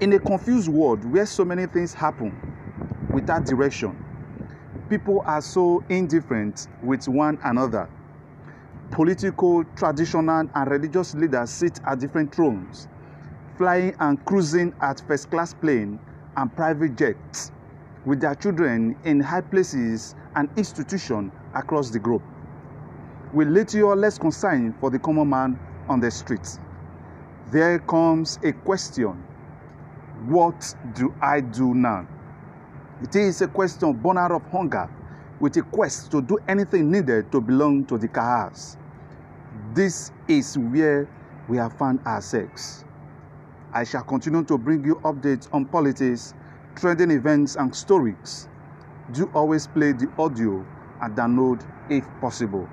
In a confused world where so many things happen without direction, people are so indifferent with one another. Political, traditional, and religious leaders sit at different thrones, flying and cruising at first class plane and private jets with their children in high places and institutions across the globe. With little or less concern for the common man on the streets. There comes a question What do I do now? It is a question born out of hunger with a quest to do anything needed to belong to the Kahas. This is where we have found ourselves. I shall continue to bring you updates on politics, trending events, and stories. Do always play the audio and download if possible.